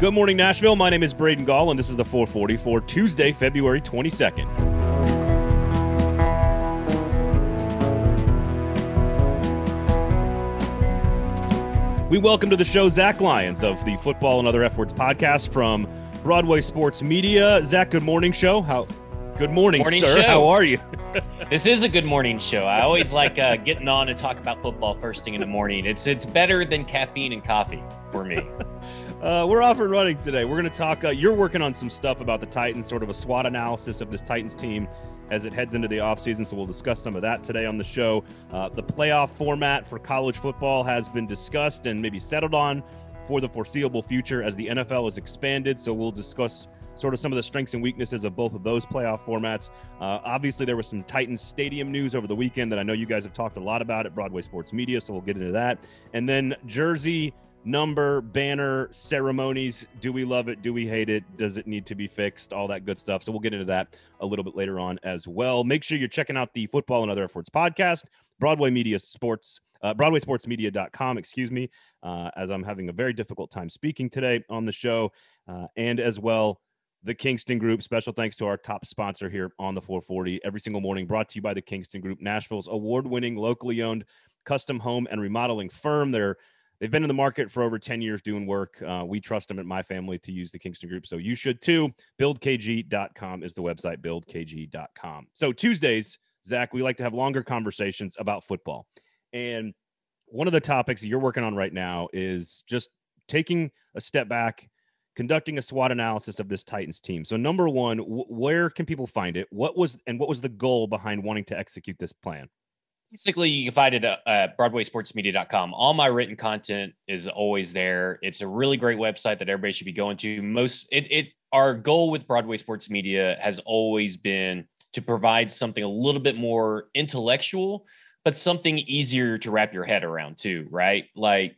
Good morning, Nashville. My name is Braden Gall, and this is the 440 for Tuesday, February 22nd. We welcome to the show Zach Lyons of the Football and Other F Words podcast from Broadway Sports Media. Zach, good morning, show. How? Good morning, morning sir. Show. How are you? this is a good morning show. I always like uh, getting on to talk about football first thing in the morning. It's it's better than caffeine and coffee for me. Uh, we're off and running today. We're going to talk. Uh, you're working on some stuff about the Titans, sort of a SWOT analysis of this Titans team as it heads into the offseason. So we'll discuss some of that today on the show. Uh, the playoff format for college football has been discussed and maybe settled on for the foreseeable future as the NFL has expanded. So we'll discuss sort of some of the strengths and weaknesses of both of those playoff formats. Uh, obviously, there was some Titans Stadium news over the weekend that I know you guys have talked a lot about at Broadway Sports Media. So we'll get into that. And then Jersey number, banner, ceremonies. Do we love it? Do we hate it? Does it need to be fixed? All that good stuff. So we'll get into that a little bit later on as well. Make sure you're checking out the Football and Other F Words podcast, Broadway Media Sports, uh, BroadwaySportsMedia.com, excuse me, uh, as I'm having a very difficult time speaking today on the show. Uh, and as well, the Kingston Group. Special thanks to our top sponsor here on the 440 every single morning, brought to you by the Kingston Group, Nashville's award winning, locally owned custom home and remodeling firm. They're They've been in the market for over 10 years doing work. Uh, we trust them at my family to use the Kingston Group. So you should too. BuildKG.com is the website, buildkg.com. So Tuesdays, Zach, we like to have longer conversations about football. And one of the topics you're working on right now is just taking a step back, conducting a SWOT analysis of this Titans team. So number one, wh- where can people find it? What was and what was the goal behind wanting to execute this plan? Basically, you can find it uh, at BroadwaySportsMedia.com. All my written content is always there. It's a really great website that everybody should be going to. Most it, it our goal with Broadway Sports Media has always been to provide something a little bit more intellectual, but something easier to wrap your head around too, right? Like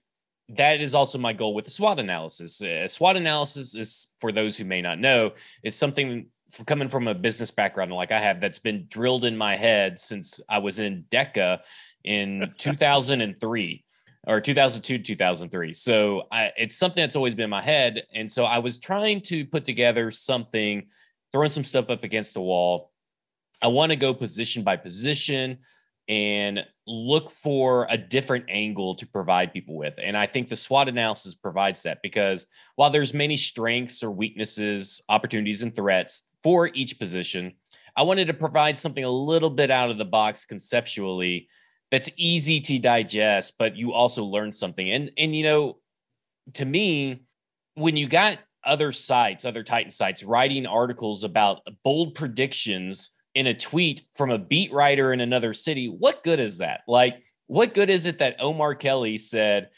that is also my goal with the SWOT analysis. A SWOT analysis is for those who may not know, it's something coming from a business background like I have, that's been drilled in my head since I was in DECA in 2003 or 2002, 2003. So I, it's something that's always been in my head. And so I was trying to put together something, throwing some stuff up against the wall. I want to go position by position and look for a different angle to provide people with and i think the swot analysis provides that because while there's many strengths or weaknesses opportunities and threats for each position. I wanted to provide something a little bit out of the box conceptually that's easy to digest, but you also learn something. And and you know, to me, when you got other sites, other Titan sites writing articles about bold predictions in a tweet from a beat writer in another city, what good is that? Like, what good is it that Omar Kelly said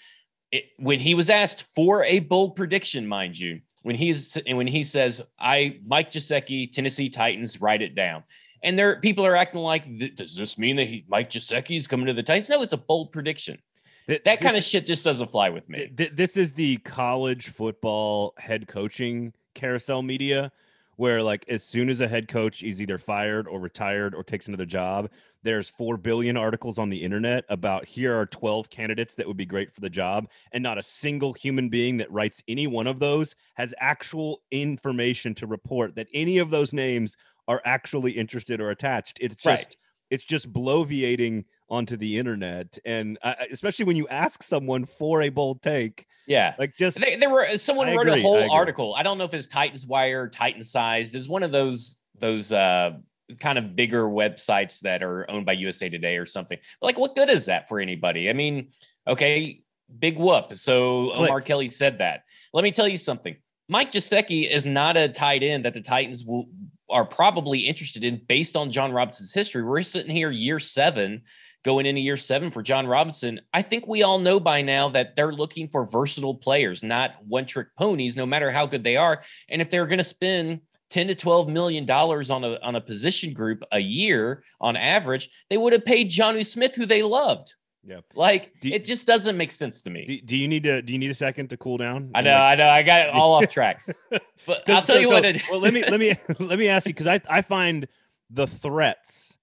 it, when he was asked for a bold prediction, mind you, when he's when he says, "I Mike Gesicki, Tennessee Titans, write it down," and there people are acting like, "Does this mean that he, Mike Gesicki is coming to the Titans?" No, it's a bold prediction. That, that kind of shit just doesn't fly with me. this is the college football head coaching carousel media where like as soon as a head coach is either fired or retired or takes another job there's 4 billion articles on the internet about here are 12 candidates that would be great for the job and not a single human being that writes any one of those has actual information to report that any of those names are actually interested or attached it's just right. it's just bloviating onto the internet and uh, especially when you ask someone for a bold take yeah like just they, there were someone I wrote agree, a whole I article i don't know if it's titans wire titan sized is one of those those uh kind of bigger websites that are owned by USA Today or something. Like, what good is that for anybody? I mean, okay, big whoop. So Clicks. Omar Kelly said that. Let me tell you something. Mike Gesicki is not a tight end that the Titans will are probably interested in based on Jon Robinson's history. We're sitting here year seven, going into year seven for Jon Robinson. I think we all know by now that they're looking for versatile players, not one trick ponies, no matter how good they are. And if they're going to spend 10 to 12 million dollars on a on a position group a year on average, they would have paid Jonnu Smith, who they loved. Yeah. Like it just doesn't make sense to me. Do, do, you need to do you need a second to cool down? I know, like, I know. I got it all off track. But I'll tell so, you what. So, well, let me let me let me ask you because I I find the threats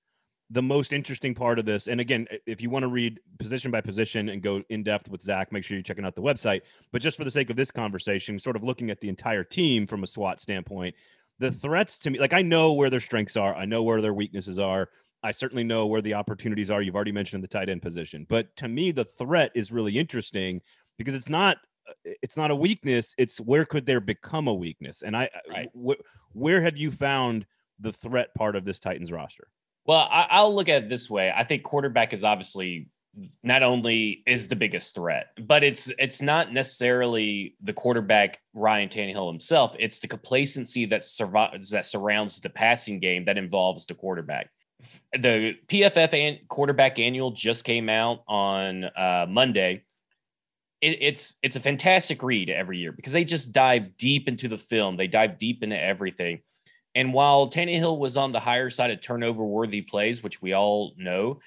the most interesting part of this, and again, if you want to read position by position and go in depth with Zach, make sure you're checking out the website. But just for the sake of this conversation, sort of looking at the entire team from a SWOT standpoint, the threats to me, like I know where their strengths are, I know where their weaknesses are. I certainly know where the opportunities are. You've already mentioned the tight end position, but to me, the threat is really interesting because it's not uh, it's not a weakness. It's where could there become a weakness? And I, right. wh- where have you found the threat part of this Titans roster? Well, I, will look at it this way. I think quarterback is obviously not only is the biggest threat, but it's it's not necessarily the quarterback Ryan Tannehill himself. It's the complacency that survives that surrounds the passing game that involves the quarterback. The PFF and quarterback annual just came out on uh, Monday. It, it's it's a fantastic read every year because they just dive deep into the film. They dive deep into everything. And while Tannehill was on the higher side of turnover worthy plays, which we all know,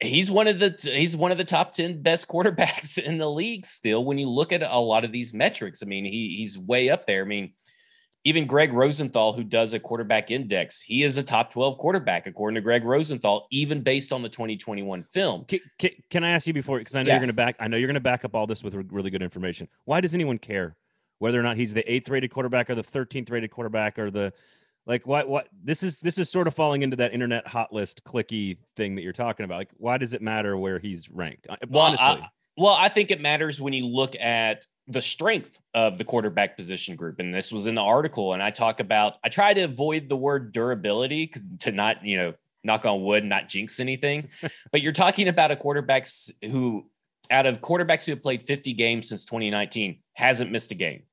he's one of the he's one of the top 10 best quarterbacks in the league still when you look at a lot of these metrics. I mean, he he's way up there. I mean, even Gregg Rosenthal, who does a quarterback index, he is a top 12 quarterback, according to Gregg Rosenthal, even based on the 2021 film. Can, can, can I ask you before? Because I know yeah. you're going to back, I know you're going to back up all this with really good information. Why does anyone care whether or not he's the eighth rated quarterback or the 13th rated quarterback or the like what what this is this is sort of falling into that internet hot list clicky thing that you're talking about. Like why does it matter where he's ranked? Well, honestly. I, well i think it matters when you look at the strength of the quarterback position group. And this was in the article and i talk about i try to avoid the word durability to not you know knock on wood not jinx anything. But you're talking about a quarterbacks who out of quarterbacks who have played 50 games since 2019 hasn't missed a game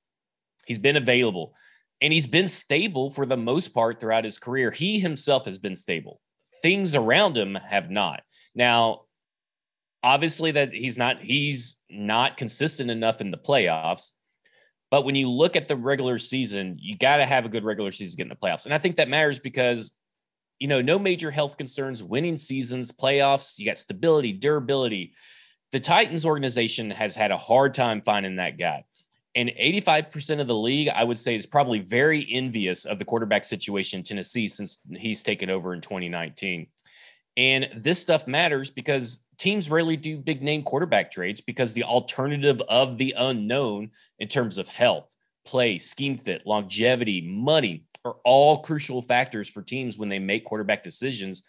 He's been available and he's been stable for the most part throughout his career. He himself has been stable. Things around him have not. Now, obviously that he's not he's not consistent enough in the playoffs. But when you look at the regular season, you got to have a good regular season to get in the playoffs. And I think that matters because you know, no major health concerns, winning seasons, playoffs, you got stability, durability. The Titans organization has had a hard time finding that guy. And 85% of the league, I would say, is probably very envious of the quarterback situation in Tennessee since he's taken over in 2019. And this stuff matters because teams rarely do big name quarterback trades because the alternative of the unknown in terms of health, play, scheme fit, longevity, money are all crucial factors for teams when they make quarterback decisions.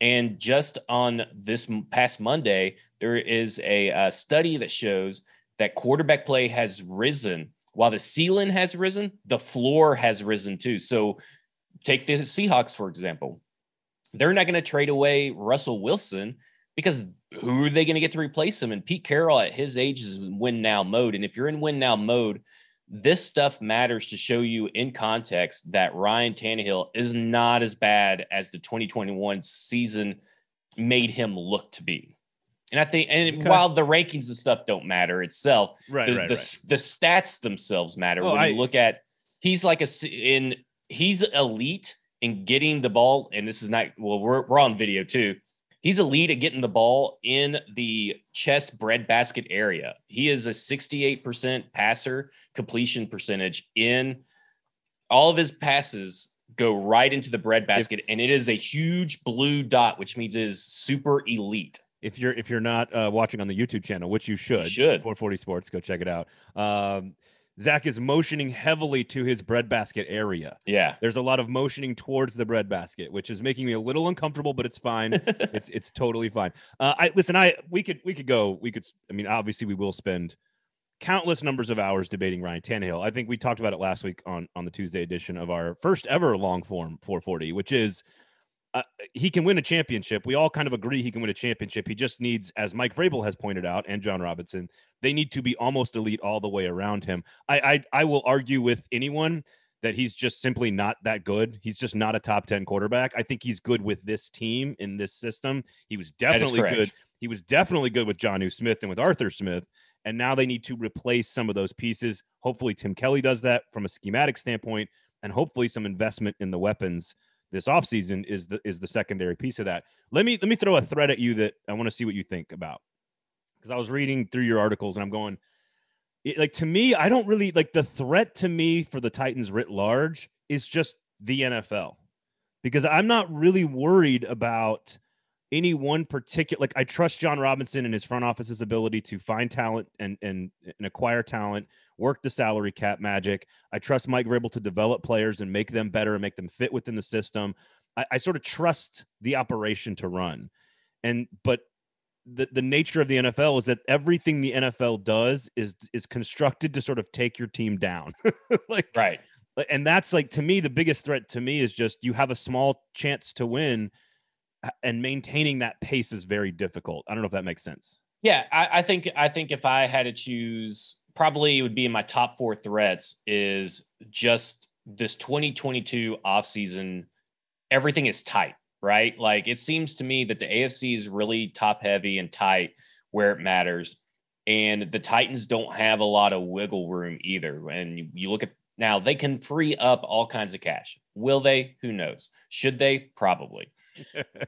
And just on this past Monday, there is a, a study that shows that quarterback play has risen. While the ceiling has risen, the floor has risen too. So take the Seahawks, for example. They're not going to trade away Russell Wilson because who are they going to get to replace him? And Pete Carroll at his age is in win now mode. And if you're in win now mode, this stuff matters to show you in context that Ryan Tannehill is not as bad as the 2021 season made him look to be. And I think, and okay. while the rankings and stuff don't matter itself, right, the, right, the, right. the stats themselves matter. when I, you look at, he's like a in he's elite in getting the ball, and this is not well, we're we're on video too. He's elite at getting the ball in the chest breadbasket area. He is a 68% passer completion percentage in all of his passes go right into the breadbasket, and it is a huge blue dot, which means it is super elite if you're if you're not uh, watching on the YouTube channel, which you should, you should 440 Sports, go check it out. Um, Zach is motioning heavily to his breadbasket area. Yeah, there's a lot of motioning towards the breadbasket, which is making me a little uncomfortable, but it's fine. it's it's totally fine. Uh, I listen. I we could we could go. We could. I mean, obviously, we will spend countless numbers of hours debating Ryan Tannehill. I think we talked about it last week on on the Tuesday edition of our first ever long form 440, which is uh, he can win a championship. We all kind of agree he can win a championship. He just needs, as Mike Vrabel has pointed out, and Jon Robinson, they need to be almost elite all the way around him. I, I, I will argue with anyone that he's just simply not that good. He's just not a top 10 quarterback. I think he's good with this team in this system. He was definitely good. He was definitely good with Jonnu Smith and with Arthur Smith. And now they need to replace some of those pieces. Hopefully, Tim Kelly does that from a schematic standpoint, and hopefully some investment in the weapons this offseason is the is the secondary piece of that. Let me let me throw a thread at you that I want to see what you think about. Because I was reading through your articles and I'm going, it, like to me, I don't really like the threat to me for the Titans writ large is just the NFL. because I'm not really worried about any one particular like I trust Jon Robinson and his front office's ability to find talent and and and acquire talent, work the salary cap magic. I trust Mike Vrabel to develop players and make them better and make them fit within the system. I, I sort of trust the operation to run. And but the, the nature of the NFL is that everything the NFL does is is constructed to sort of take your team down. like right. And that's like to me the biggest threat to me is just you have a small chance to win uh, and maintaining that pace is very difficult. I don't know if that makes sense. Yeah, I, I think I think if I had to choose, probably would be in my top four threats is just this 2022 offseason. Everything is tight, right? Like it seems to me that the AFC is really top heavy and tight where it matters. And the Titans don't have a lot of wiggle room either. And you, you look at now, they can free up all kinds of cash. Will they? Who knows? Should they? Probably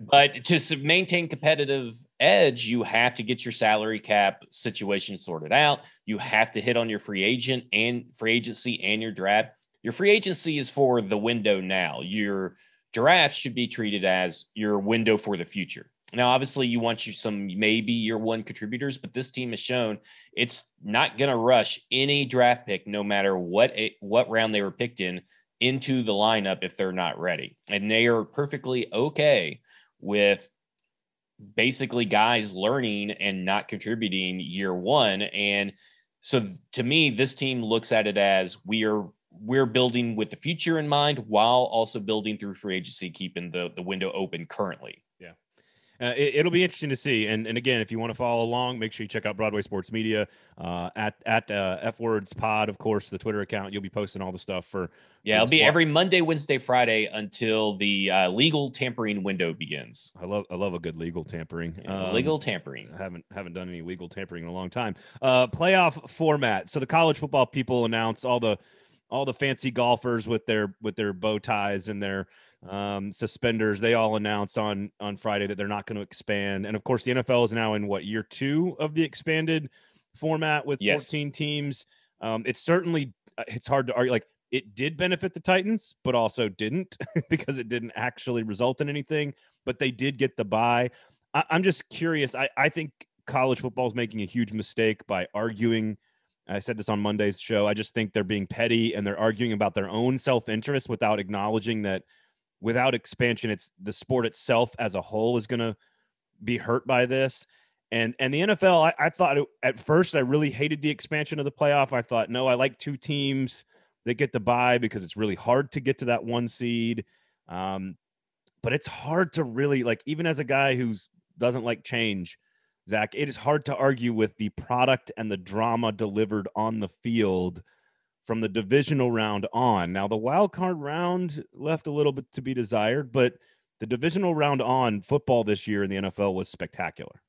but to maintain competitive edge, you have to get your salary cap situation sorted out. You have to hit on your free agent and free agency and your draft. Your free agency is for the window now. Your draft should be treated as your window for the future. Now, obviously, you want you some maybe year one contributors, but this team has shown it's not going to rush any draft pick, no matter what what round they were picked in, into the lineup if they're not ready. And they are perfectly okay with basically guys learning and not contributing year one. And so to me, this team looks at it as we are we're building with the future in mind while also building through free agency, keeping the, the window open currently. Uh, it, will be interesting to see. And and again, if you want to follow along, make sure you check out Broadway Sports Media uh, at at uh, F Words Pod, of course, the Twitter account. You'll be posting all the stuff for. Yeah, it'll be every Monday, Wednesday, Friday until the uh, legal tampering window begins. I love I love a good legal tampering. Um, legal tampering. I haven't haven't done any legal tampering in a long time. Uh, playoff format. So the college football people announce all the all the fancy golfers with their with their bow ties and their um, suspenders. They all announced on on Friday that they're not going to expand, and of course, the NFL is now in what year two of the expanded format with yes. 14 teams. Um, it's certainly uh, it's hard to argue. Like it did benefit the Titans, but also didn't because it didn't actually result in anything. But they did get the buy. I, I'm just curious. I I think college football is making a huge mistake by arguing. I said this on Monday's show. I just think they're being petty and they're arguing about their own self interest without acknowledging that without expansion, it's the sport itself as a whole is going to be hurt by this. And and the NFL, I, I thought it, at first I really hated the expansion of the playoff. I thought, no, I like two teams that get the bye because it's really hard to get to that one seed. Um, but it's hard to really like, even as a guy who doesn't like change, Zach, it is hard to argue with the product and the drama delivered on the field from the divisional round on. Now, the wild card round left a little bit to be desired, but the divisional round on football this year in the NFL was spectacular.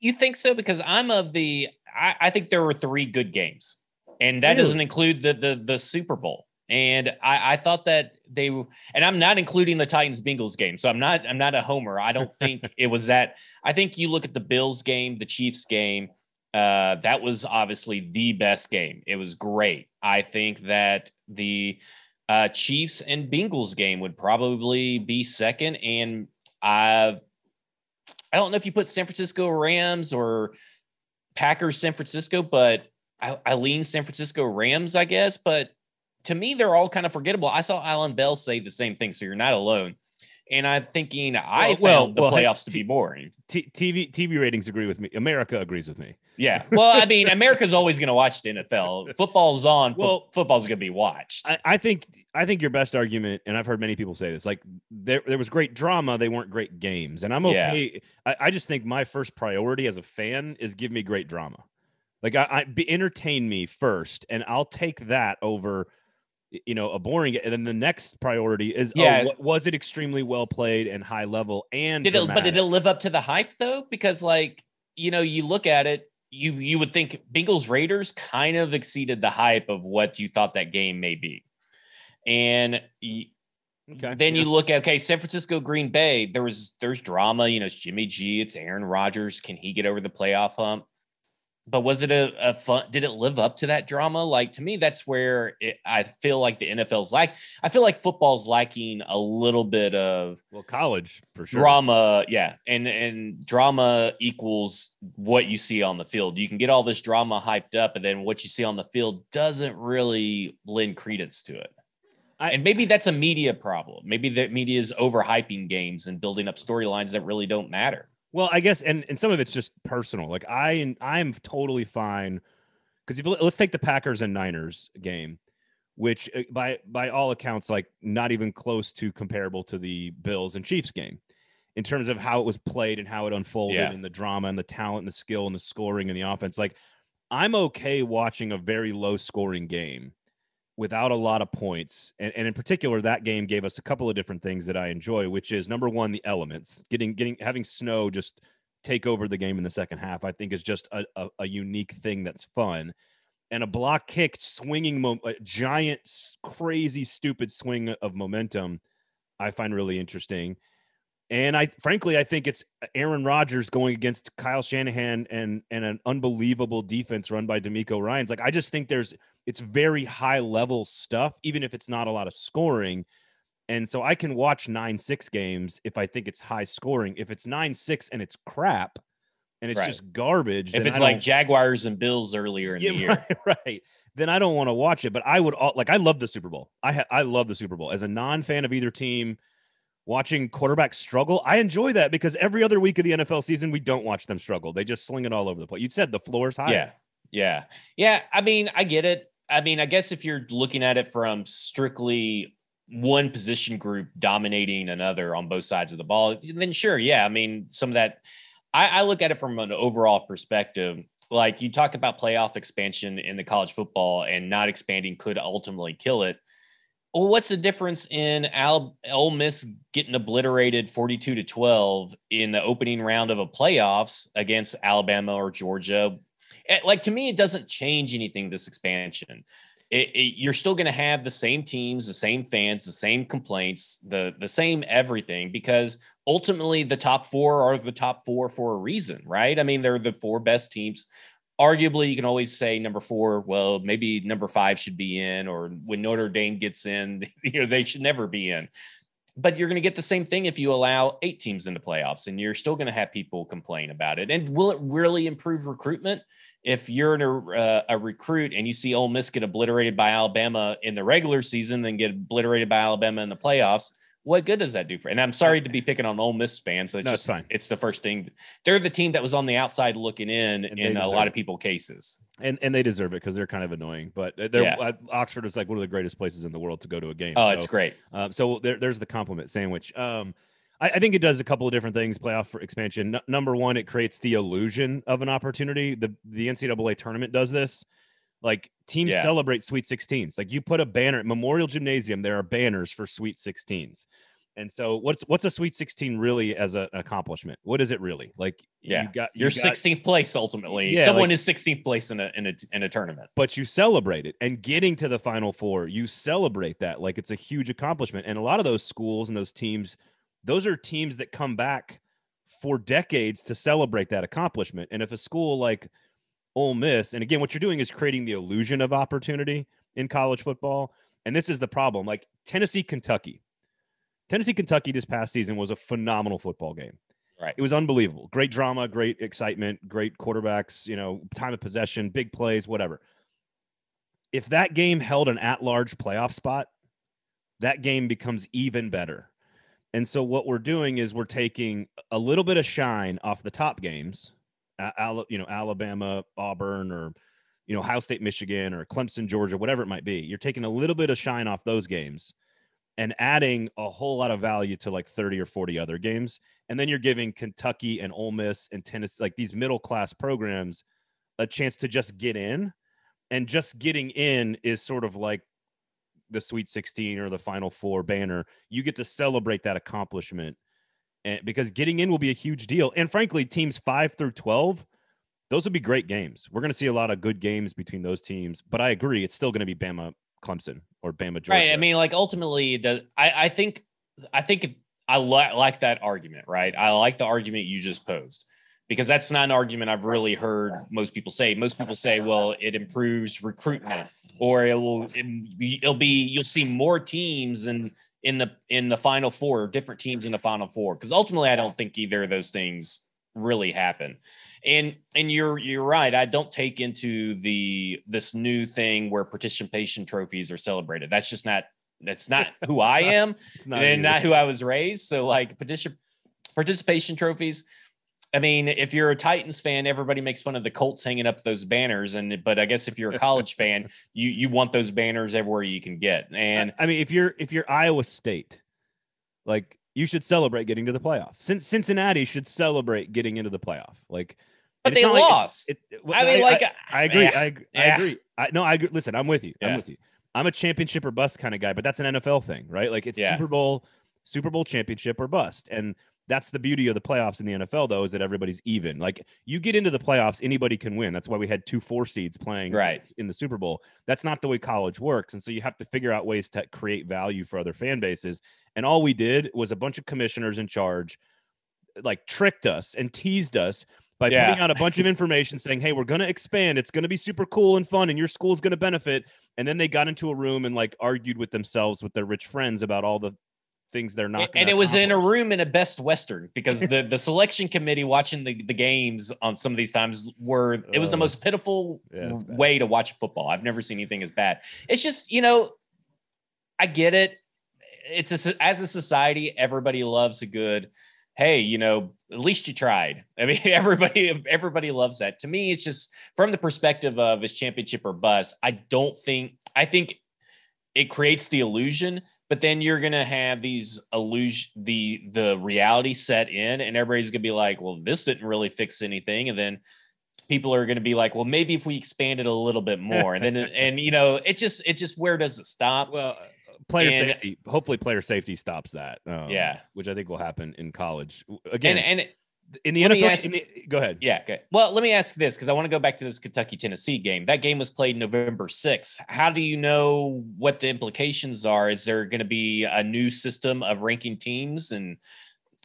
You think so? Because I'm of the, I, I think there were three good games, and that really? doesn't include the, the the Super Bowl. And I, I thought that they, and I'm not including the Titans Bengals game, so I'm not I'm not a homer. I don't think it was that. I think you look at the Bills game, the Chiefs game uh, that was obviously the best game. It was great. I think that the uh, Chiefs and Bengals game would probably be second. And I, I don't know if you put San Francisco Rams or Packers San Francisco, but I, I lean San Francisco Rams, I guess. But to me, they're all kind of forgettable. I saw Alan Bell say the same thing. So you're not alone and I'm thinking I well, found well, the playoffs to be boring. T- TV TV ratings agree with me. America agrees with me. Yeah. Well, I mean, America's always going to watch the NFL. Football's on. Well, fo- football's going to be watched. I, I, think I think your best argument, and I've heard many people say this, like there there was great drama, they weren't great games, and I'm okay. Yeah. I, I just think my first priority as a fan is give me great drama. Like I, I be, entertain me first, and I'll take that over you know, a boring. And then the next priority is, oh, yeah. Oh, was it extremely well played and high level? And did it, but did it live up to the hype though? Because like, you know, you look at it, you you would think Bengals Raiders kind of exceeded the hype of what you thought that game may be, and okay, then yeah. you look at okay, San Francisco Green Bay. There was there's drama. You know, it's Jimmy G. It's Aaron Rodgers. Can he get over the playoff hump? But was it a, a, fun did it live up to that drama? Like to me that's where it, i feel like the nfl's like i feel like football's lacking a little bit of well college for sure. drama yeah and and drama equals what you see on the field. You can get all this drama hyped up and then what you see on the field doesn't really lend credence to it. I, and maybe that's a media problem. Maybe the media is overhyping games and building up storylines that really don't matter well, I guess, and and some of it's just personal. Like I, I'm totally fine because if let's take the Packers and Niners game, which uh, by by all accounts, like not even close to comparable to the Bills and Chiefs game in terms of how it was played and how it unfolded yeah. and the drama and the talent and the skill and the scoring and the offense. Like I'm okay watching a very low scoring game without a lot of points. And, and in particular, that game gave us a couple of different things that I enjoy, which is number one, the elements, getting getting having snow just take over the game in the second half. I think is just a, a, a unique thing that's fun. And a block kick, swinging, mo- a giant, crazy, stupid swing of momentum, I find really interesting. And I frankly, I think it's Aaron Rodgers going against Kyle Shanahan and and an unbelievable defense run by DeMeco Ryans. Like I just think there's it's very high level stuff, even if it's not a lot of scoring. And so I can watch nine six games if I think it's high scoring. If it's nine six and it's crap and it's right. just garbage, if it's like Jaguars and Bills earlier in yeah, the year, right, right, then I don't want to watch it. But I would all like I love the Super Bowl. I ha- I love the Super Bowl as a non fan of either team. Watching quarterbacks struggle, I enjoy that because every other week of the NFL season, we don't watch them struggle. They just sling it all over the place. You said the floor's high. Yeah, yeah, yeah. I mean, I get it. I mean, I guess if you're looking at it from strictly one position group dominating another on both sides of the ball, then sure, yeah. I mean, some of that. I, I look at it from an overall perspective. Like you talk about playoff expansion in the college football, and not expanding could ultimately kill it. Well, what's the difference in Al- Ole Miss getting obliterated 42 to 12 in the opening round of a playoffs against Alabama or Georgia Eh, like to me, it doesn't change anything. This expansion, it, it, you're still going to have the same teams, the same fans, the same complaints, the the same everything, because ultimately the top four are the top four for a reason, right? I mean, they're the four best teams. Arguably, you can always say number four. Well, maybe number five should be in, or when Notre Dame gets in, you know they should never be in but you're going to get the same thing if you allow eight teams into the playoffs and you're still going to have people complain about it and will it really improve recruitment if you're a, uh, a recruit and you see Ole Miss get obliterated by Alabama in the regular season, then get obliterated by Alabama in the playoffs, what good does that do for? And I'm sorry to be picking on Ole Miss fans. It's no, just fine. It's the first thing. They're the team that was on the outside looking in and in a lot of people cases. And and they deserve it because they're kind of annoying. But they're, yeah. uh, Oxford is like one of the greatest places in the world to go to a game. Oh, so, it's great. Um, so there, there's the compliment sandwich. Um, I, I, think it does a couple of different things. Playoff for expansion. N- number one, it creates the illusion of an opportunity. The the NCAA tournament does this. Like teams yeah. celebrate Sweet 16s. Like you put a banner at Memorial Gymnasium, there are banners for Sweet 16s. And so what's what's a Sweet 16 really as a, an accomplishment? What is it really? Like yeah, you got you are 16th place ultimately. Yeah, Someone like, is 16th place in a, in a in a tournament. But you celebrate it and getting to the final four, you celebrate that like it's a huge accomplishment. And a lot of those schools and those teams those are teams that come back for decades to celebrate that accomplishment. And if a school like Ole Miss, and again, what you're doing is creating the illusion of opportunity in college football. And this is the problem. Like Tennessee, Kentucky. Tennessee, Kentucky this past season was a phenomenal football game. Right. It was unbelievable. Great drama, great excitement, great quarterbacks, you know, time of possession, big plays, whatever. If that game held an at large playoff spot, that game becomes even better and so what we're doing is we're taking a little bit of shine off the top games, Al, you know, Alabama, Auburn, or you know, Ohio State, Michigan, or Clemson, Georgia, whatever it might be. You're taking a little bit of shine off those games and adding a whole lot of value to like 30 or 40 other games. And then you're giving Kentucky and Ole Miss and Tennessee, like these middle class programs, a chance to just get in. And just getting in is sort of like the Sweet 16 or the Final Four banner, you get to celebrate that accomplishment. And because getting in will be a huge deal. And frankly, teams five through 12, those would be great games. We're going to see a lot of good games between those teams. But I agree, it's still going to be Bama Clemson or Bama Georgia. Right. I mean, like ultimately, the, I, I think, I think I li- like that argument, right? I like the argument you just posed because that's not an argument I've really heard most people say. Most people say, well, it improves recruitment or it will it'll be you'll see more teams in in the in the final four, different teams in the final four. Because ultimately, I don't think either of those things really happen. And and you're you're right. I don't take into the this new thing where participation trophies are celebrated. That's just not that's not who I am, not and not who I was raised. So like particip- participation trophies I mean, if you're a Titans fan, everybody makes fun of the Colts hanging up those banners, and but I guess if you're a college fan, you you want those banners everywhere you can get. And I mean, if you're if you're Iowa State, like you should celebrate getting to the playoff. Since Cincinnati should celebrate getting into the playoff. Like, but they lost. Like it, I mean, I, like I, I uh, agree. I, agree. I agree. I no, I agree. Listen, I'm with you. Yeah. I'm with you. I'm a championship or bust kind of guy, but that's an NFL thing, right? Like it's yeah. Super Bowl, Super Bowl championship or bust, and that's the beauty of the playoffs in the NFL, though, is that everybody's even. Like you get into the playoffs, anybody can win. That's why we had two four seeds playing right in the Super Bowl. That's not the way college works, and so you have to figure out ways to create value for other fan bases. And all we did was a bunch of commissioners in charge, like tricked us and teased us by yeah. putting out a bunch of information saying, "Hey, we're going to expand. It's going to be super cool and fun, and your school's going to benefit." And then they got into a room and like argued with themselves with their rich friends about all the things they're not. And it was in a room in a Best Western because the the selection committee watching the, the games on some of these times were it was the most pitiful yeah, way to watch football. I've never seen anything as bad. It's just you know, I get it. It's a, as a society, everybody loves a good. Hey, you know, at least you tried. I mean, everybody everybody loves that. To me, it's just from the perspective of is championship or bust. I don't think. I think it creates the illusion but then you're gonna have these illusion the the reality set in and everybody's gonna be like well this didn't really fix anything. And then people are gonna be like well maybe if we expand it a little bit more. And then and you know it just it just where does it stop? Well player and, safety hopefully player safety stops that um, yeah. which i think will happen in college. Again and, and in the NFL, ask, in the, go ahead. Yeah. Okay. Well, let me ask this because I want to go back to this Kentucky Tennessee game. That game was played November 6th. How do you know what the implications are? Is there going to be a new system of ranking teams and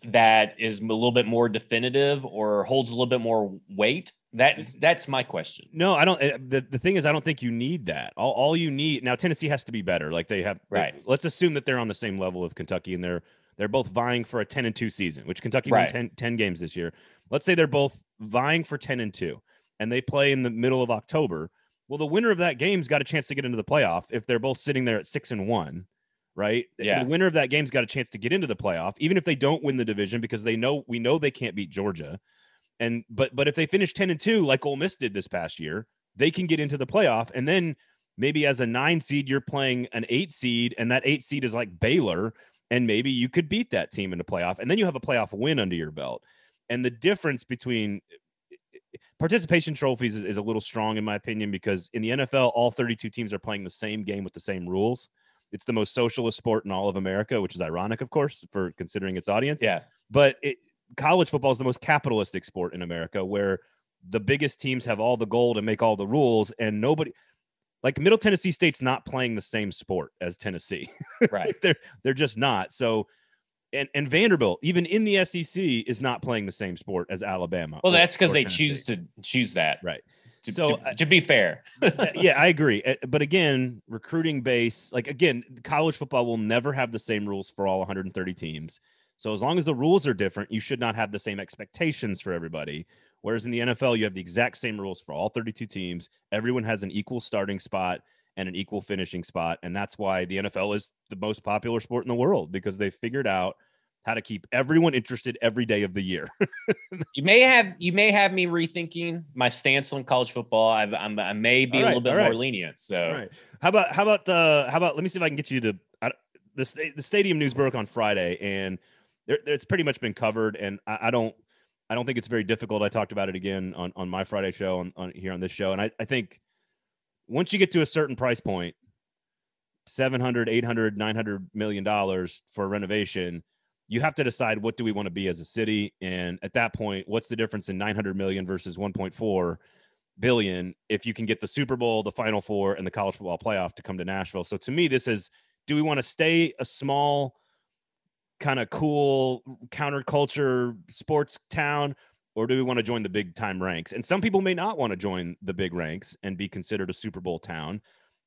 that is a little bit more definitive or holds a little bit more weight? That that's my question. No, I don't. Eh, the, the thing is, I don't think you need that. All, all you need now, Tennessee has to be better. Like they have, right? They, let's assume that they're on the same level of Kentucky and they're they're both vying for a 10 and 2 season, which Kentucky right. won 10, 10 games this year. Let's say they're both vying for 10 and 2 and they play in the middle of October. Well, the winner of that game's got a chance to get into the playoff if they're both sitting there at 6 and 1, right? Yeah. The winner of that game's got a chance to get into the playoff even if they don't win the division because they know we know they can't beat Georgia. And but but if they finish 10 and 2 like Ole Miss did this past year, they can get into the playoff and then maybe as a 9 seed you're playing an 8 seed and that 8 seed is like Baylor and maybe you could beat that team in the playoff and then you have a playoff win under your belt. And the difference between participation trophies is, is, a little strong in my opinion because in the nfl all 32 teams are playing the same game with the same rules. It's the most socialist sport in all of america which is ironic of course for considering its audience. Yeah. But it, college football is the most capitalistic sport in america where the biggest teams have all the gold and make all the rules and nobody like Middle Tennessee State's not playing the same sport as Tennessee. Right. they're they're just not. So and and Vanderbilt, even in the SEC, is not playing the same sport as Alabama. Well, or, that's because they Tennessee. choose to choose that. Right. To, so to, to be fair, yeah, I agree. Eh, but again, recruiting base, like again, college football will never have the same rules for all 130 teams. So as long as the rules are different, you should not have the same expectations for everybody. Whereas in the NFL, you have the exact same rules for all 32 teams. Everyone has an equal starting spot and an equal finishing spot. And that's why the NFL is the most popular sport in the world because they figured out how to keep everyone interested every day of the year. you may have you may have me rethinking my stance on college football. i I'm, i may be right, a little bit right. more lenient. So right. how about how about uh, how about let me see if I can get you to uh, the the stadium news broke on Friday and there, it's pretty much been covered. And I, I don't I don't think it's very difficult. I talked about it again on, on my Friday show on, on here on this show. And I, I think once you get to a certain price point, 700, 800, 900 million dollars for renovation, you have to decide what do we want to be as a city. And at that point, what's the difference in 900 million versus 1.4 billion if you can get the Super Bowl, the Final Four, and the college football playoff to come to Nashville? So to me, this is do we want to stay a small kind of cool counterculture sports town or do we want to join the big time ranks? And some people may not want to join the big ranks and be considered a Super Bowl town.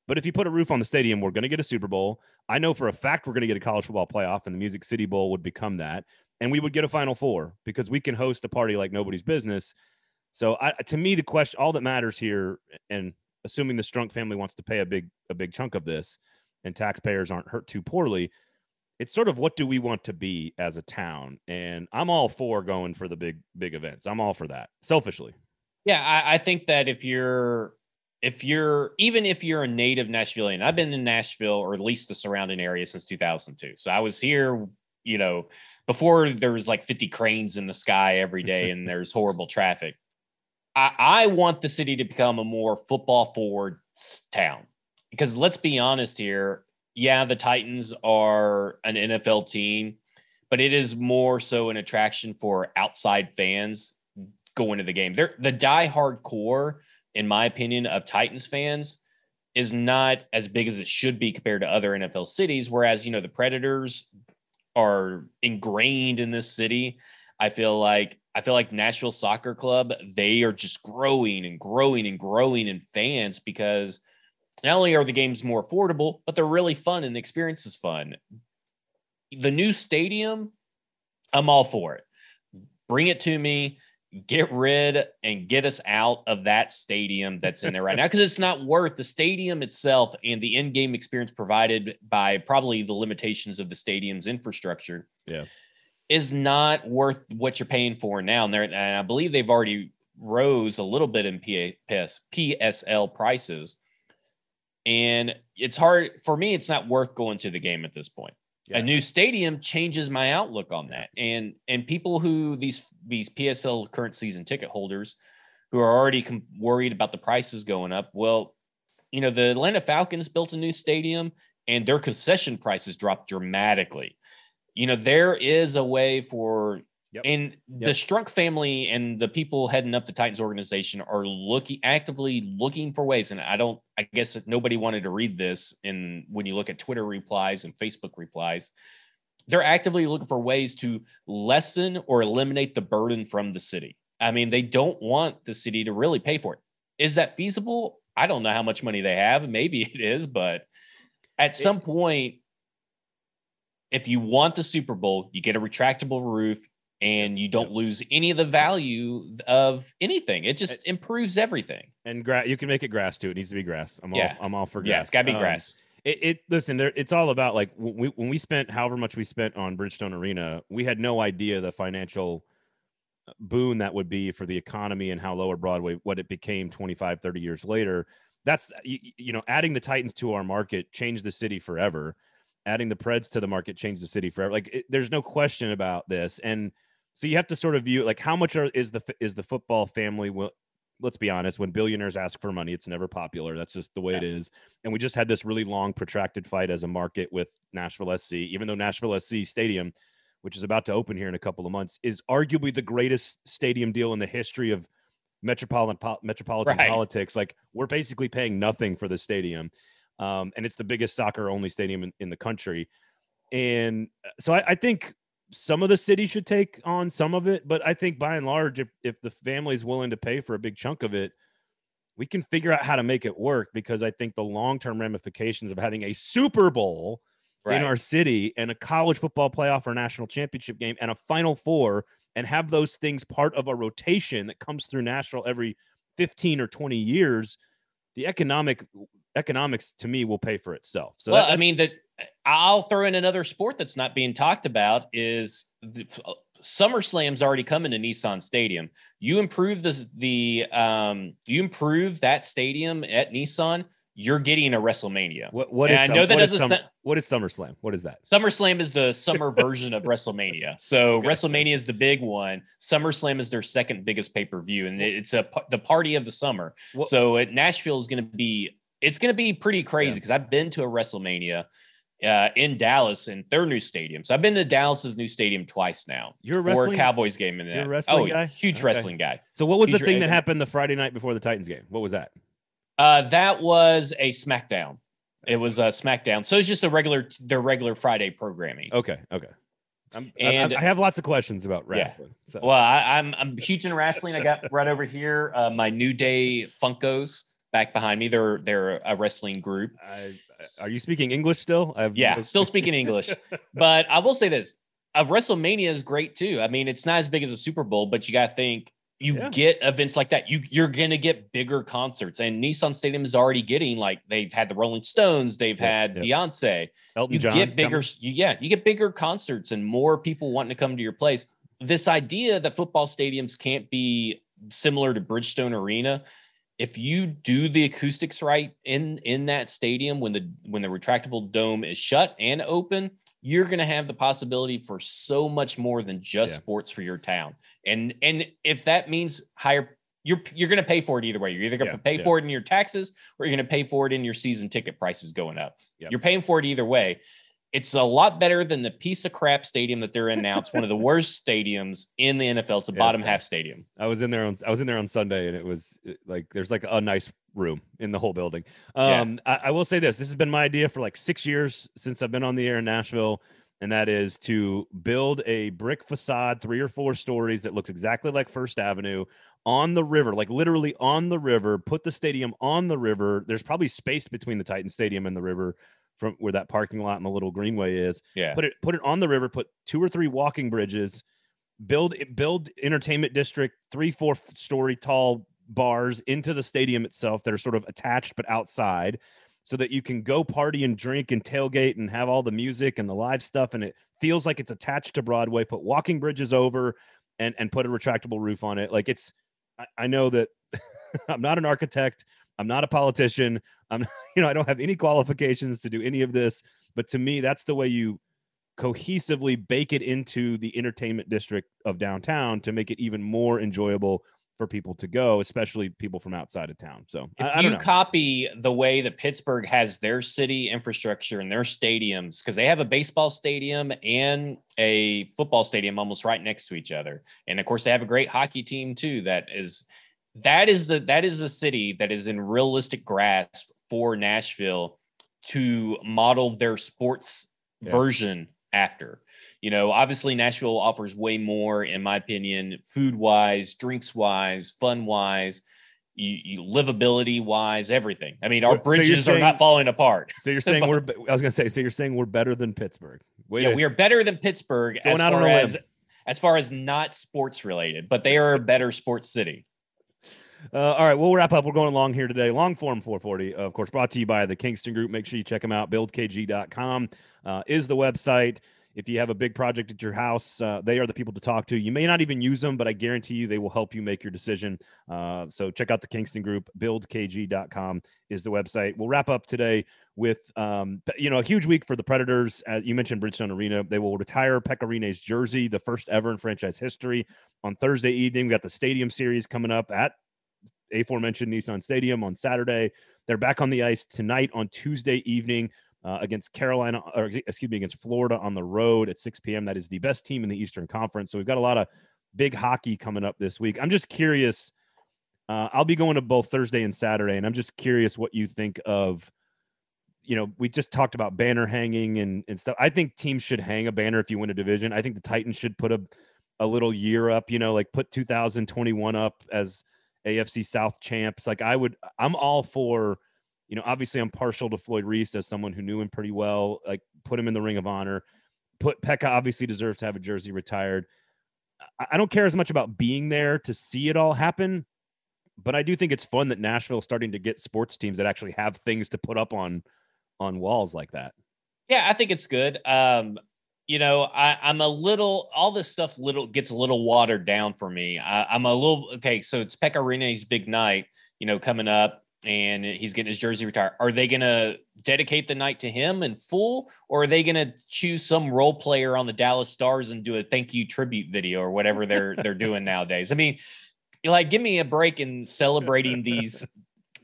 But if you put a roof on the stadium, we're going to get a Super Bowl. I know for a fact we're going to get a college football playoff, and the Music City Bowl would become that. And we would get a Final Four because we can host a party like nobody's business. So, I, to me, the question, all that matters here, and assuming the Strunk family wants to pay a big a big chunk of this, and taxpayers aren't hurt too poorly, it's sort of what do we want to be as a town? And I'm all for going for the big big events. I'm all for that, selfishly. Yeah, I, I think that if you're if you're even if you're a native Nashvilleian, I've been in Nashville or at least the surrounding area since 2002. So I was here, you know, before there was like 50 cranes in the sky every day and there's horrible traffic. I, I want the city to become a more football forward town because let's be honest here. Yeah, the Titans are an NFL team, but it is more so an attraction for outside fans going to the game. They're the die-hard core in my opinion, of Titans fans is not as big as it should be compared to other NFL cities. Whereas, you know, the Predators are ingrained in this city. I feel like I feel like Nashville Soccer Club, they are just growing and growing and growing in fans because not only are the games more affordable, but they're really fun and the experience is fun. The new stadium, I'm all for it. Bring it to me get rid and get us out of that stadium that's in there right now because it's not worth the stadium itself and the end game experience provided by probably the limitations of the stadium's infrastructure yeah is not worth what you're paying for now and, and i believe they've already rose a little bit in PS, psl prices and it's hard for me it's not worth going to the game at this point yeah. a new stadium changes my outlook on that. And and people who these these PSL current season ticket holders who are already com- worried about the prices going up, well, you know, the Atlanta Falcons built a new stadium and their concession prices dropped dramatically. You know, there is a way for Yep. And yep. the Strunk family and the people heading up the Titans organization are looking actively looking for ways. And I don't, I guess nobody wanted to read this. And when you look at Twitter replies and Facebook replies, they're actively looking for ways to lessen or eliminate the burden from the city. I mean, they don't want the city to really pay for it. Is that feasible? I don't know how much money they have. Maybe it is, but at some point, if you want the Super Bowl, you get a retractable roof, and you don't yep. lose any of the value of anything. It just improves everything. And gra- you can make it grass too. It needs to be grass. I'm yeah. all I'm all for grass. Yeah, it's got to be um, grass. It, it, listen there. It's all about like when we when we spent however much we spent on Bridgestone Arena, we had no idea the financial uh, boon that would be for the economy and how lower Broadway what it became 25 30 years later. That's you, you know adding the Titans to our market changed the city forever. Adding the Preds to the market changed the city forever. Like it, there's no question about this and so you have to sort of view like how much are, is the is the football family will let's be honest when billionaires ask for money it's never popular that's just the way yeah. it is and we just had this really long protracted fight as a market with nashville sc even though nashville sc stadium which is about to open here in a couple of months is arguably the greatest stadium deal in the history of metropolitan po- metropolitan right. politics like we're basically paying nothing for the stadium um, and it's the biggest soccer only stadium in, in the country and uh, so I, I think some of the city should take on some of it, but I think by and large, if if the family is willing to pay for a big chunk of it, we can figure out how to make it work because I think the long term ramifications of having a Super Bowl right. in our city and a college football playoff or national championship game and a Final Four and have those things part of a rotation that comes through Nashville every 15 or 20 years, the economic economics to me will pay for itself. So well, that, I mean that I'll throw in another sport that's not being talked about is the, SummerSlam's already coming to Nissan Stadium. You improve the the um, you improve that stadium at Nissan, you're getting a WrestleMania. What, what is, I know that what is, what is SummerSlam? What is that? SummerSlam is the summer version of WrestleMania. So okay. WrestleMania is the big one. SummerSlam is their second biggest pay per view, and it's a the party of the summer. What, so at Nashville is going to be it's going to be pretty crazy because yeah. I've been to a WrestleMania uh, in Dallas in their new stadium. So I've been to Dallas's new stadium twice now. You're a wrestling Cowboys game in that. A wrestling oh, guy? huge okay. wrestling guy. So what was huge, the thing that happened the Friday night before the Titans game? What was that? Uh, that was a SmackDown. It was a SmackDown. So it's just a regular their regular Friday programming. Okay. Okay. I'm, And- I, I have lots of questions about Yeah. wrestling. So. Well, I, I'm I'm huge in wrestling. I got right over here uh, my New Day Funkos back behind me. They're they're a wrestling group. I, are you speaking English still? I've Yeah, still speaking English. But I will say this: a WrestleMania is great too. I mean, it's not as big as a Super Bowl, but you got to think you Yeah. get events like that. You you're gonna get bigger concerts, and Nissan Stadium is already getting like they've had the Rolling Stones, they've Yeah, had yeah. Beyonce. Elton You John get bigger, you, yeah, you get bigger concerts and more people wanting to come to your place. This idea that football stadiums can't be similar to Bridgestone Arena if you do the acoustics right in in that stadium when the when the retractable dome is shut and open you're going to have the possibility for so much more than just Yeah. sports for your town and and if that means higher you're you're going to pay for it either way you're either going to Yeah, pay yeah. for it in your taxes or you're going to pay for it in your season ticket prices going up Yep. you're paying for it either way it's a lot better than the piece of crap stadium that they're in now. It's one of the worst stadiums in the NFL. It's a Yeah, bottom half stadium. I was in there on I was in there on Sunday and it was like there's like a nice room in the whole building. Yeah. Um I, I will say this. This has been my idea for like six years since I've been on the air in Nashville. And that is to build a brick facade, three or four stories that looks exactly like First Avenue on the river, like literally on the river, put the stadium on the river. There's probably space between the Titan Stadium and the river from where that parking lot and the little greenway is Yeah. put it put it on the river put two or three walking bridges build build entertainment district three four story tall bars into the stadium itself that are sort of attached but outside so that you can go party and drink and tailgate and have all the music and the live stuff and it feels like it's attached to broadway put walking bridges over and and put a retractable roof on it like it's i, I know that i'm not an architect i'm not a politician i'm you know i don't have any qualifications to do any of this but to me that's the way you cohesively bake it into the entertainment district of downtown to make it even more enjoyable for people to go, especially people from outside of town. So If I, I you know. copy the way that Pittsburgh has their city infrastructure and their stadiums, because they have a baseball stadium and a football stadium almost right next to each other, and of course they have a great hockey team too. That is, that is the that is the city that is in realistic grasp for Nashville to model their sports Yeah. version after. You know, obviously Nashville offers way more, in my opinion, food wise, drinks wise, fun wise you, you livability wise, everything. I mean, our What- so bridges are not falling apart. so you're saying we're, I was gonna say, so you're saying we're better than Pittsburgh. Yeah, we are better than Pittsburgh as far as as far as not sports related, but they are a better sports city. Uh, all right, we'll wrap up. We're going along here today. Long form 440, of course, brought to you by the Kingston Group. Make sure you check them out. BuildKG.com uh, is the website. If you have a big project at your house, uh, they are the people to talk to. You may not even use them, but I guarantee you they will help you make your decision. Uh, so check out the Kingston Group. BuildKG.com is the website. We'll wrap up today with, um, you know, a huge week for the Predators. As you mentioned, Bridgestone Arena. They will retire Pekka Rinne's jersey, the first ever in franchise history. On Thursday evening, we got the Stadium Series coming up at aforementioned Nissan Stadium on Saturday. They're back on the ice tonight on Tuesday evening uh, against Carolina, or excuse me, against Florida on the road at 6 p.m. That is the best team in the Eastern Conference. So we've got a lot of big hockey coming up this week. I'm just curious. Uh, I'll be going to both Thursday and Saturday, and I'm just curious what you think of. You know, we just talked about banner hanging and, and stuff. I think teams should hang a banner if you win a division. I think the Titans should put a a little year up. You know, like put 2021 up as AFC South champs. Like I would, I'm all for, you know, obviously I'm partial to Floyd Reese as someone who knew him pretty well. Like put him in the Ring of Honor. Put Pekka obviously deserves to have a jersey retired. I, I don't care as much about being there to see it all happen, but I do think it's fun that Nashville's starting to get sports teams that actually have things to put up on on walls like that. Yeah, I think it's good. Um, you know, I, I'm a little all this stuff little gets a little watered down for me. I, I'm a little okay. So it's Pekka big night, you know, coming up, and he's getting his jersey retired. Are they going to dedicate the night to him in full, or are they going to choose some role player on the Dallas Stars and do a thank you tribute video or whatever they're they're doing nowadays? I mean, like, give me a break in celebrating these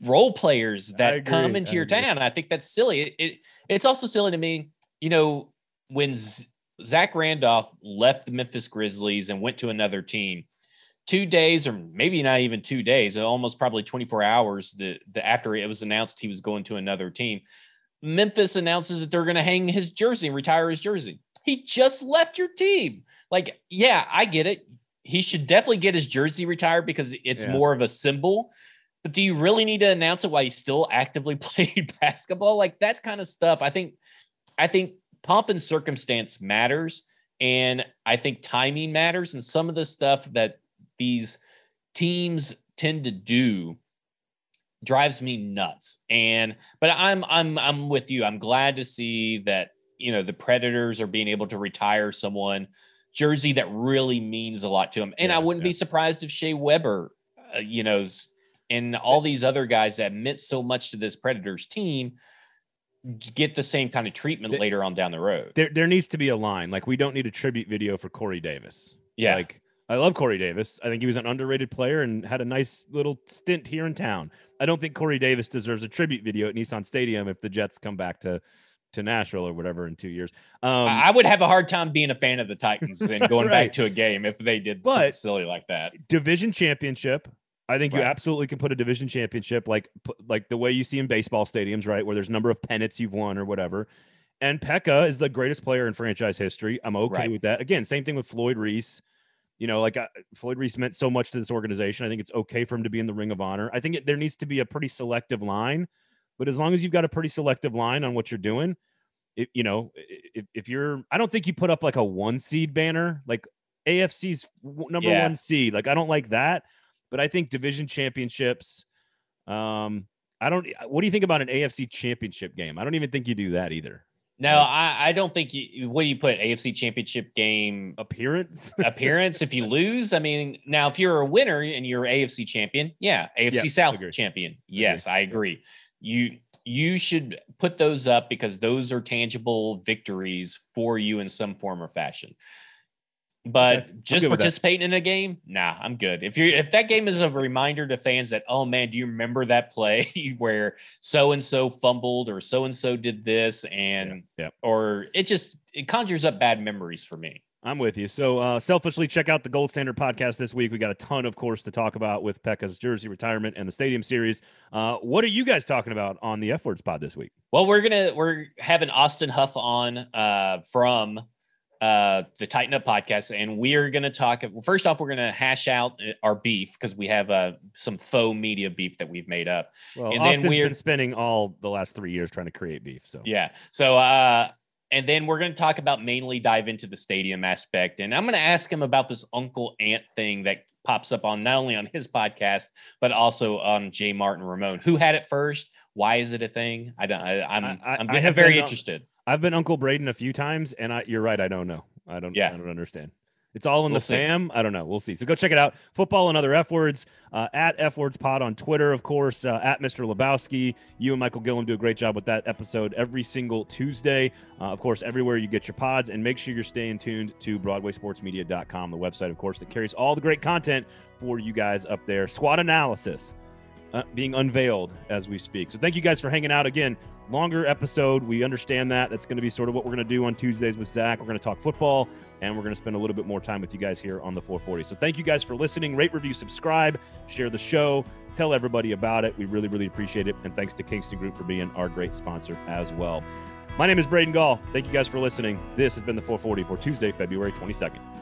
role players that come into I your agree. town. I think that's silly. It, it it's also silly to me, you know, when Z- Zach Randolph left the Memphis Grizzlies and went to another team. Two days, or maybe not even two days, almost probably 24 hours the, the after it was announced he was going to another team. Memphis announces that they're going to hang his jersey and retire his jersey. He just left your team. Like, yeah, I get it. He should definitely get his jersey retired because it's Yeah. more of a symbol. But do you really need to announce it while he still actively playing basketball? Like that kind of stuff. I think, I think pomp and circumstance matters, and I think timing matters. And some of the stuff that these teams tend to do drives me nuts. And but I'm I'm I'm with you. I'm glad to see that you know the Predators are being able to retire someone jersey that really means a lot to them. And I wouldn't yeah. be surprised if Shea Weber, uh, you know, and all these other guys that meant so much to this Predators team get the same kind of treatment They- later on down the road. There, there needs to be a line. Like we don't need a tribute video for Corey Davis. Yeah. Like I love Corey Davis. I think he was an underrated player and had a nice little stint here in town. I don't think Corey Davis deserves a tribute video at Nissan Stadium if the Jets come back to to Nashville or whatever in two years. Um, I would have a hard time being a fan of the Titans and going Right. back to a game if they did But- something silly like that. division championship. I think you absolutely can put a division championship like like the way you see in baseball stadiums, right, where there's number of pennants you've won or whatever. And Pekka is the greatest player in franchise history. I'm okay Right. with that. Again, same thing with Floyd Reese. You know, like uh, Floyd Reese meant so much to this organization. I think it's okay for him to be in the Ring of Honor. I think it, there needs to be a pretty selective line, but as long as you've got a pretty selective line on what you're doing, it, you know, if, if you're, I don't think you put up like a one seed banner, like AFC's number Yeah. one seed. Like I don't like that, but I think division championships. Um, I don't. What do you think about an AFC championship game? I don't even think you do that either. No, I, I don't think you. What do you put AFC Championship game Appearance. appearance if you lose? I mean, now if you're a winner and you're AFC champion, yeah, AFC Yeah, South agree. champion. Yes, I agree. You you should put those up because those are tangible victories for you in some form or fashion. But Okay, just participating in a game, nah, I'm good. If you're if that game is a reminder to fans that, oh man, do you remember that play where so and so fumbled or so and so did this and yeah. or it just it conjures up bad memories for me. I'm with you. So, uh, selfishly, check out the Gold Standard podcast this week. We got a ton, of course, to talk about with Pekka's jersey retirement and the Stadium Series. Uh, what are you guys talking about on the F Words Pod this week? Well, we're gonna we're having Austin Huff on uh, from uh, the Tighten Up podcast, and we are gonna talk. Well, first off, we're gonna hash out uh, our beef because we have uh, some faux media beef that we've made up. Well, And then we're- been spending all the last three years trying to create beef. So, Yeah. So, uh, and then we're going to talk about mainly dive into the stadium aspect. And I'm going to ask him about this uncle aunt thing that pops up on not only on his podcast, but also on Jay Martin Ramon. Who had it first? Why is it a thing? I don't, I, I'm, I- I, I- am I very been on- interested. I've been Uncle Braden a few times, and I, you're right. I don't know. I don't. Yeah. I don't understand. It's all in We'll the see. fam. I don't know. We'll see. So go check it out. Football and other F words uh, at F words pod on Twitter, of course. Uh, at Mr. Lebowski. You and Michael Gillen do a great job with that episode every single Tuesday. Uh, of course, everywhere you get your pods, and make sure you're staying tuned to BroadwaySportsMedia.com, the website, of course, that carries all the great content for you guys up there. SWOT analysis uh, being unveiled as we speak. So thank you guys for hanging out again. Longer episode. We understand that. That's going to be sort of what we're going to do on Tuesdays with Zach. We're going to talk football and we're going to spend a little bit more time with you guys here on the 440. So thank you guys for listening. Rate, review, subscribe, share the show, tell everybody about it. We really, really appreciate it. And thanks to Kingston Group for being our great sponsor as well. My name is Braden Gall. Thank you guys for listening. This has been the 440 for Tuesday, February 22nd.